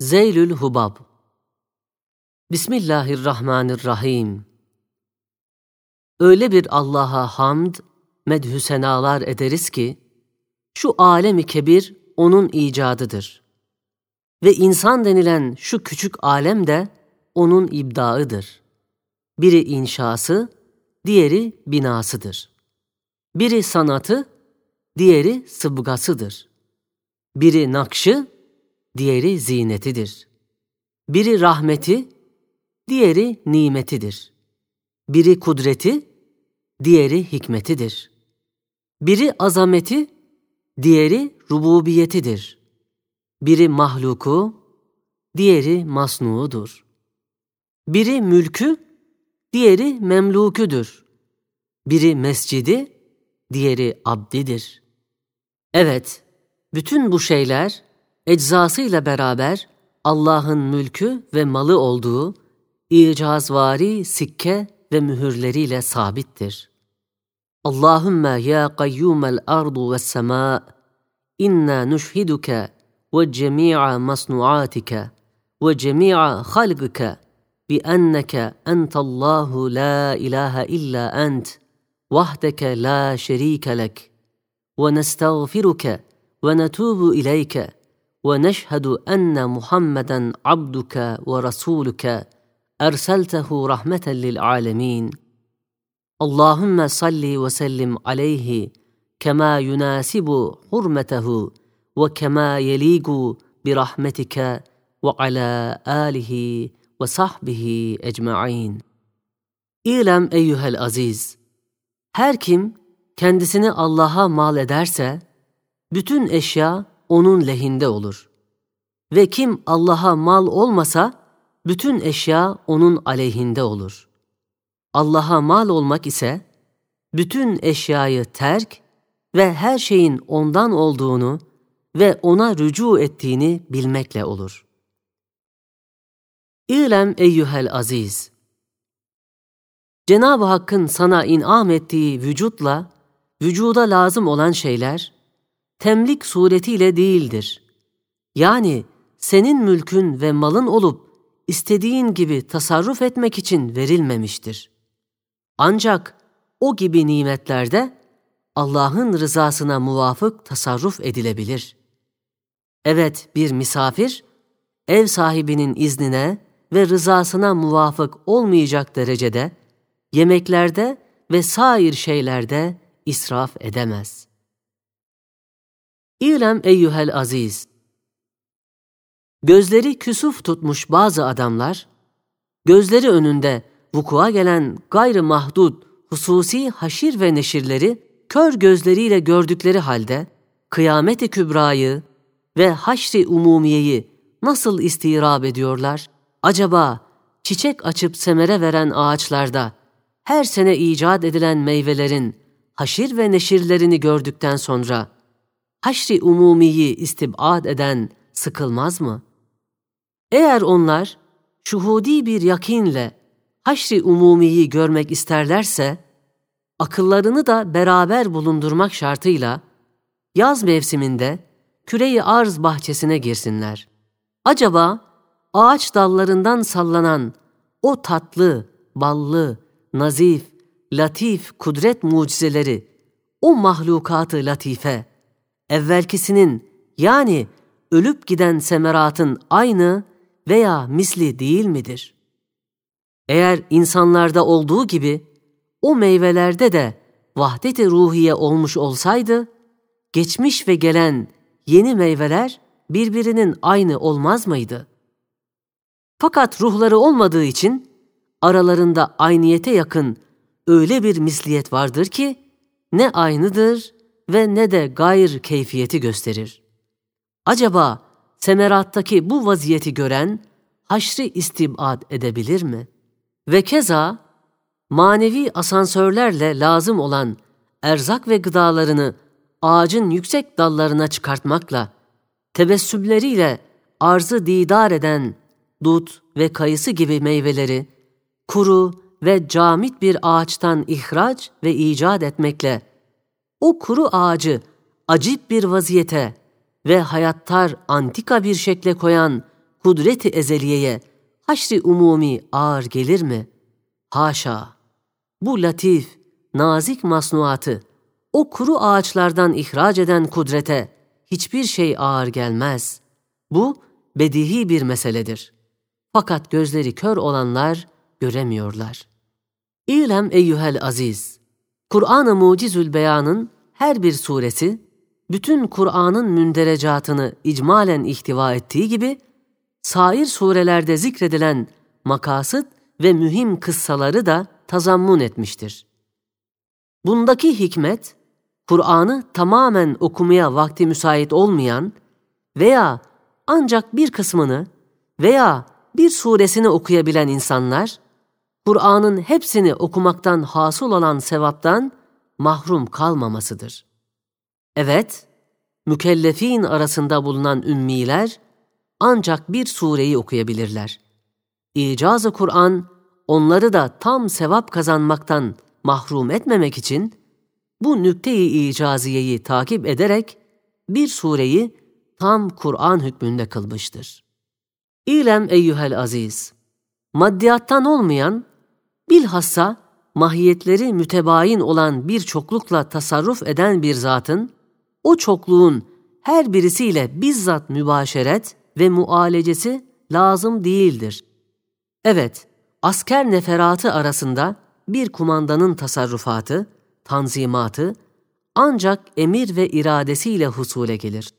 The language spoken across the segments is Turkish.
Zeylül Hubab Bismillahirrahmanirrahim Öyle bir Allah'a hamd, medhü senalar ederiz ki, şu alemi kebir O'nun icadıdır. Ve insan denilen şu küçük alem de O'nun ibdaıdır. Biri inşası, diğeri binasıdır. Biri sanatı, diğeri sıbgasıdır. Biri nakşı, diğeri zinetidir. Biri rahmeti, diğeri nimetidir. Biri kudreti, diğeri hikmetidir. Biri azameti, diğeri rububiyetidir. Biri mahluku, diğeri masnuudur. Biri mülkü, diğeri memluküdür. Biri mescidi, diğeri abdidir. Evet, bütün bu şeyler eczasıyla beraber Allah'ın mülkü ve malı olduğu icazvari sikke ve mühürleriyle sabittir. Allahümme ya kayyumel ardu ve sema inna nüşhiduke ve cemi'a masnuatike ve cemi'a halgike bi enneke entallahu la ilahe illa ent vahdeke la şerike lek ve nestağfiruke ve netubu ileyke ونشهد ان محمدا عبدك ورسولك ارسلته رحمه للعالمين اللهم صل وسلم عليه كما يناسب حرمته وكما يليق برحمتك وعلى اله وصحبه ecmaîn. İlem eyyuhel aziz. Her kim kendisini Allah'a mal ederse, bütün eşya onun lehinde olur. Ve kim Allah'a mal olmasa, bütün eşya onun aleyhinde olur. Allah'a mal olmak ise, bütün eşyayı terk ve her şeyin ondan olduğunu ve ona rücu ettiğini bilmekle olur. İlem eyyuhel aziz. Cenab-ı Hakk'ın sana inam ettiği vücutla, vücuda lazım olan şeyler, temlik suretiyle değildir. Yani senin mülkün ve malın olup istediğin gibi tasarruf etmek için verilmemiştir. Ancak o gibi nimetlerde Allah'ın rızasına muvafık tasarruf edilebilir. Evet bir misafir, ev sahibinin iznine ve rızasına muvafık olmayacak derecede yemeklerde ve sair şeylerde israf edemez.'' İlem eyyuhel aziz. Gözleri küsuf tutmuş bazı adamlar, gözleri önünde vukua gelen gayrı mahdud hususi haşir ve neşirleri kör gözleriyle gördükleri halde kıyameti kübrayı ve haşri umumiyeyi nasıl istirab ediyorlar? Acaba çiçek açıp semere veren ağaçlarda her sene icat edilen meyvelerin haşir ve neşirlerini gördükten sonra haşri umumiyi istibad eden sıkılmaz mı? Eğer onlar şuhudi bir yakinle haşri umumiyi görmek isterlerse, akıllarını da beraber bulundurmak şartıyla yaz mevsiminde küreyi arz bahçesine girsinler. Acaba ağaç dallarından sallanan o tatlı, ballı, nazif, latif kudret mucizeleri, o mahlukatı latife, evvelkisinin yani ölüp giden semeratın aynı veya misli değil midir? Eğer insanlarda olduğu gibi o meyvelerde de vahdet-i ruhiye olmuş olsaydı, geçmiş ve gelen yeni meyveler birbirinin aynı olmaz mıydı? Fakat ruhları olmadığı için aralarında ayniyete yakın öyle bir misliyet vardır ki ne aynıdır ve ne de gayr keyfiyeti gösterir. Acaba semerattaki bu vaziyeti gören haşri istibad edebilir mi? Ve keza manevi asansörlerle lazım olan erzak ve gıdalarını ağacın yüksek dallarına çıkartmakla, tebessümleriyle arzı didar eden dut ve kayısı gibi meyveleri kuru ve camit bir ağaçtan ihraç ve icat etmekle o kuru ağacı acip bir vaziyete ve hayattar antika bir şekle koyan kudreti ezeliyeye haşri umumi ağır gelir mi? Haşa! Bu latif, nazik masnuatı, o kuru ağaçlardan ihraç eden kudrete hiçbir şey ağır gelmez. Bu bedihi bir meseledir. Fakat gözleri kör olanlar göremiyorlar. İlem eyyuhel aziz, Kur'an-ı Mucizül Beyan'ın her bir suresi, bütün Kur'an'ın münderecatını icmalen ihtiva ettiği gibi, sair surelerde zikredilen makasıt ve mühim kıssaları da tazammun etmiştir. Bundaki hikmet, Kur'an'ı tamamen okumaya vakti müsait olmayan veya ancak bir kısmını veya bir suresini okuyabilen insanlar, Kur'an'ın hepsini okumaktan hasıl olan sevaptan mahrum kalmamasıdır. Evet, mükellefin arasında bulunan ümmiler ancak bir sureyi okuyabilirler. İcazı Kur'an onları da tam sevap kazanmaktan mahrum etmemek için bu nükte-i icaziyeyi takip ederek bir sureyi tam Kur'an hükmünde kılmıştır. İlem eyyuhel aziz, maddiyattan olmayan, bilhassa mahiyetleri mütebayin olan bir çoklukla tasarruf eden bir zatın, o çokluğun her birisiyle bizzat mübaşeret ve mualecesi lazım değildir. Evet, asker neferatı arasında bir kumandanın tasarrufatı, tanzimatı ancak emir ve iradesiyle husule gelir.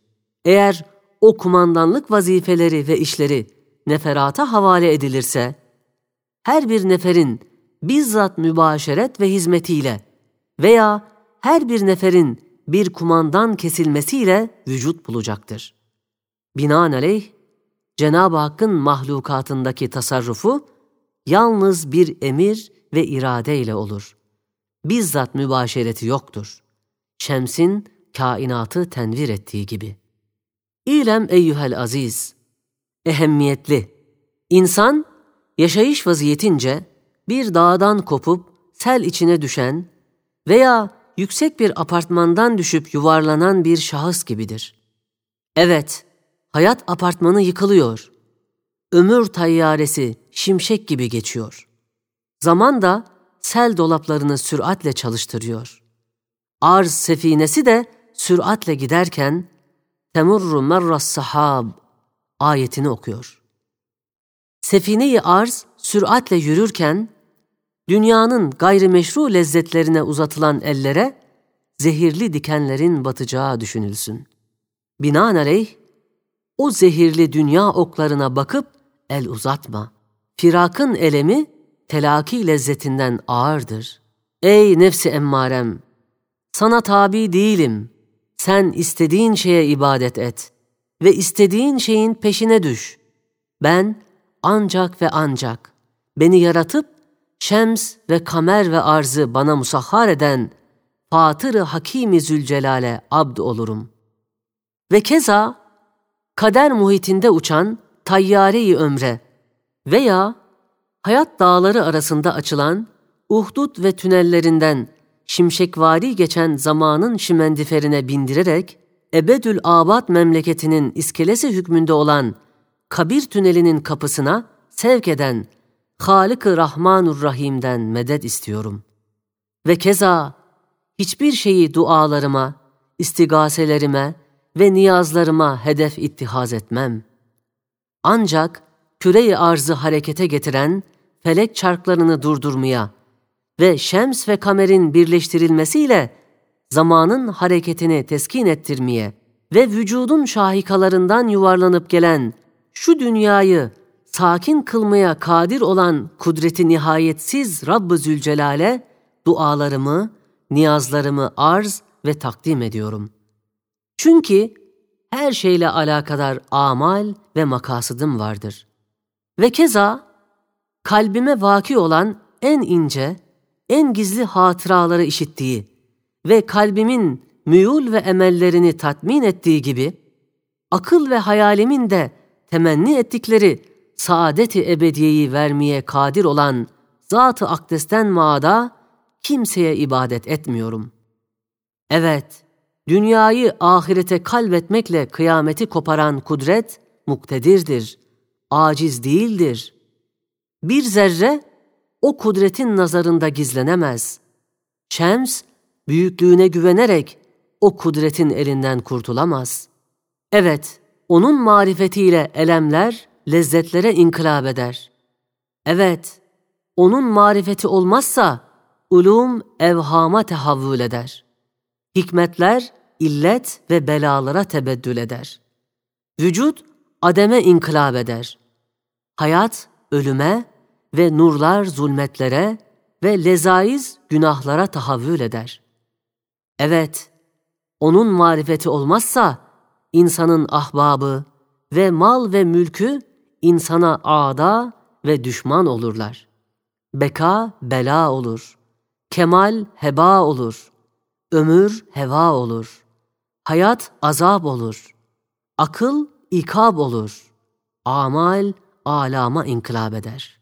Eğer o kumandanlık vazifeleri ve işleri neferata havale edilirse, her bir neferin bizzat mübaşeret ve hizmetiyle veya her bir neferin bir kumandan kesilmesiyle vücut bulacaktır. Binaenaleyh, Cenab-ı Hakk'ın mahlukatındaki tasarrufu yalnız bir emir ve iradeyle olur. Bizzat mübaşereti yoktur. Şems'in kainatı tenvir ettiği gibi. İlem eyyuhel aziz, ehemmiyetli. İnsan, yaşayış vaziyetince bir dağdan kopup sel içine düşen veya yüksek bir apartmandan düşüp yuvarlanan bir şahıs gibidir. Evet, hayat apartmanı yıkılıyor. Ömür tayyaresi şimşek gibi geçiyor. Zaman da sel dolaplarını süratle çalıştırıyor. Arz sefinesi de süratle giderken temurru merras sahab ayetini okuyor. Sefine-i arz süratle yürürken dünyanın gayrimeşru lezzetlerine uzatılan ellere zehirli dikenlerin batacağı düşünülsün. Binaenaleyh o zehirli dünya oklarına bakıp el uzatma. Firakın elemi telaki lezzetinden ağırdır. Ey nefsi emmarem! Sana tabi değilim. Sen istediğin şeye ibadet et ve istediğin şeyin peşine düş. Ben ancak ve ancak beni yaratıp şems ve kamer ve arzı bana musahhar eden Fatır-ı Hakimi Zülcelal'e abd olurum. Ve keza kader muhitinde uçan tayyare-i ömre veya hayat dağları arasında açılan uhdud ve tünellerinden şimşekvari geçen zamanın şimendiferine bindirerek Ebedül Abad memleketinin iskelesi hükmünde olan kabir tünelinin kapısına sevk eden Halık-ı Rahmanur Rahim'den medet istiyorum. Ve keza hiçbir şeyi dualarıma, istigaselerime ve niyazlarıma hedef ittihaz etmem. Ancak küreyi arzı harekete getiren felek çarklarını durdurmaya ve şems ve kamerin birleştirilmesiyle zamanın hareketini teskin ettirmeye ve vücudun şahikalarından yuvarlanıp gelen şu dünyayı sakin kılmaya kadir olan kudreti nihayetsiz Rabb-ı Zülcelal'e dualarımı, niyazlarımı arz ve takdim ediyorum. Çünkü her şeyle alakadar amal ve makasıdım vardır. Ve keza kalbime vaki olan en ince, en gizli hatıraları işittiği ve kalbimin müyul ve emellerini tatmin ettiği gibi, akıl ve hayalimin de temenni ettikleri saadeti ebediyeyi vermeye kadir olan Zat-ı Akdes'ten maada kimseye ibadet etmiyorum. Evet, dünyayı ahirete kalbetmekle kıyameti koparan kudret muktedirdir. aciz değildir. Bir zerre o kudretin nazarında gizlenemez. Şems büyüklüğüne güvenerek o kudretin elinden kurtulamaz. Evet, onun marifetiyle elemler lezzetlere inkılap eder. Evet, onun marifeti olmazsa ulum evhama tehavvül eder. Hikmetler illet ve belalara tebeddül eder. Vücut ademe inkılap eder. Hayat ölüme ve nurlar zulmetlere ve lezaiz günahlara tahavvül eder. Evet, onun marifeti olmazsa insanın ahbabı ve mal ve mülkü insana ağda ve düşman olurlar. Beka bela olur. Kemal heba olur. Ömür heva olur. Hayat azap olur. Akıl ikab olur. Amal alama inkılap eder.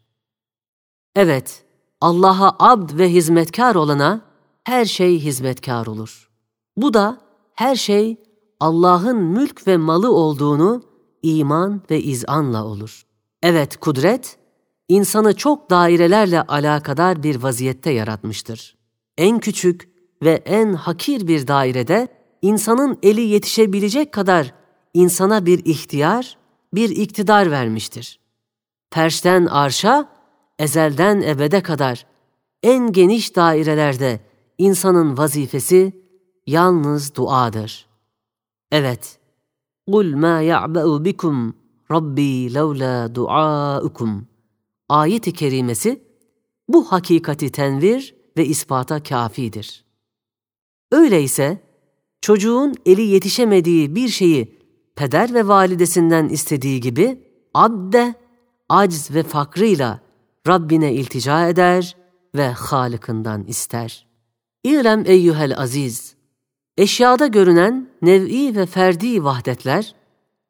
Evet, Allah'a abd ve hizmetkar olana her şey hizmetkar olur. Bu da her şey Allah'ın mülk ve malı olduğunu iman ve izanla olur. Evet, kudret, insanı çok dairelerle alakadar bir vaziyette yaratmıştır. En küçük ve en hakir bir dairede insanın eli yetişebilecek kadar insana bir ihtiyar, bir iktidar vermiştir. Perşten arşa, ezelden ebede kadar en geniş dairelerde insanın vazifesi yalnız duadır. Evet, قُلْ مَا يَعْبَأُ بِكُمْ Rabbi لَوْلَا دُعَاءُكُمْ Ayet-i kerimesi bu hakikati tenvir ve ispata kafidir. Öyleyse çocuğun eli yetişemediği bir şeyi peder ve validesinden istediği gibi abde, aciz ve fakrıyla Rabbine iltica eder ve Halık'ından ister. İrem eyyühel aziz, eşyada görünen nev'i ve ferdi vahdetler,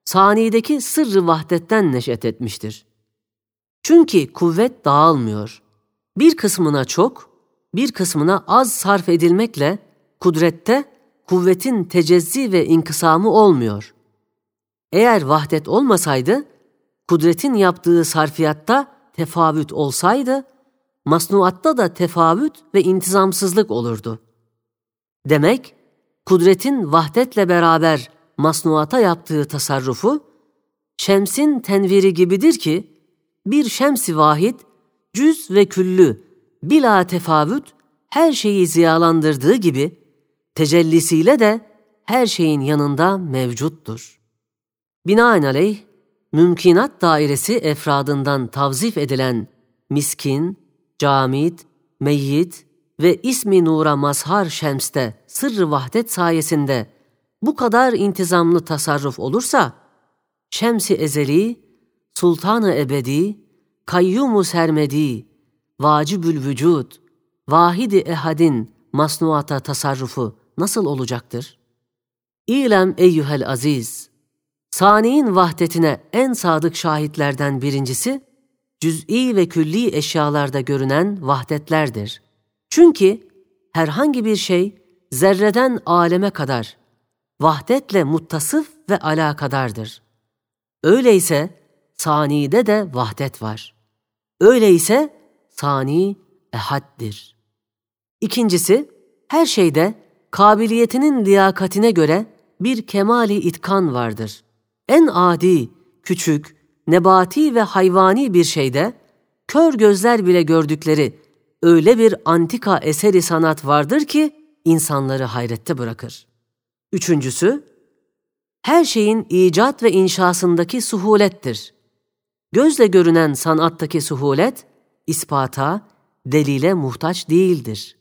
sanideki sırrı vahdetten neşet etmiştir. Çünkü kuvvet dağılmıyor. Bir kısmına çok, bir kısmına az sarf edilmekle kudrette kuvvetin tecezzi ve inkısamı olmuyor. Eğer vahdet olmasaydı, kudretin yaptığı sarfiyatta tefavüt olsaydı, masnuatta da tefavüt ve intizamsızlık olurdu. Demek, kudretin vahdetle beraber masnuata yaptığı tasarrufu, şemsin tenviri gibidir ki, bir şemsi vahid, cüz ve küllü, bila tefavüt, her şeyi ziyalandırdığı gibi, tecellisiyle de her şeyin yanında mevcuttur. Binaenaleyh, mümkinat dairesi efradından tavzif edilen miskin, camit, meyyit ve ismi nura mazhar şemste sırrı vahdet sayesinde bu kadar intizamlı tasarruf olursa, şemsi ezeli, sultanı ebedi, kayyumu sermedi, vacibül vücud, vahidi ehadin masnuata tasarrufu nasıl olacaktır? İlem eyyühel aziz, Sani'nin vahdetine en sadık şahitlerden birincisi, cüz'i ve külli eşyalarda görünen vahdetlerdir. Çünkü herhangi bir şey zerreden aleme kadar vahdetle muttasıf ve alakadardır. Öyleyse sanide de vahdet var. Öyleyse sani ehaddir. İkincisi, her şeyde kabiliyetinin liyakatine göre bir kemali itkan vardır en adi, küçük, nebati ve hayvani bir şeyde kör gözler bile gördükleri öyle bir antika eseri sanat vardır ki insanları hayrette bırakır. Üçüncüsü, her şeyin icat ve inşasındaki suhulettir. Gözle görünen sanattaki suhulet, ispata, delile muhtaç değildir.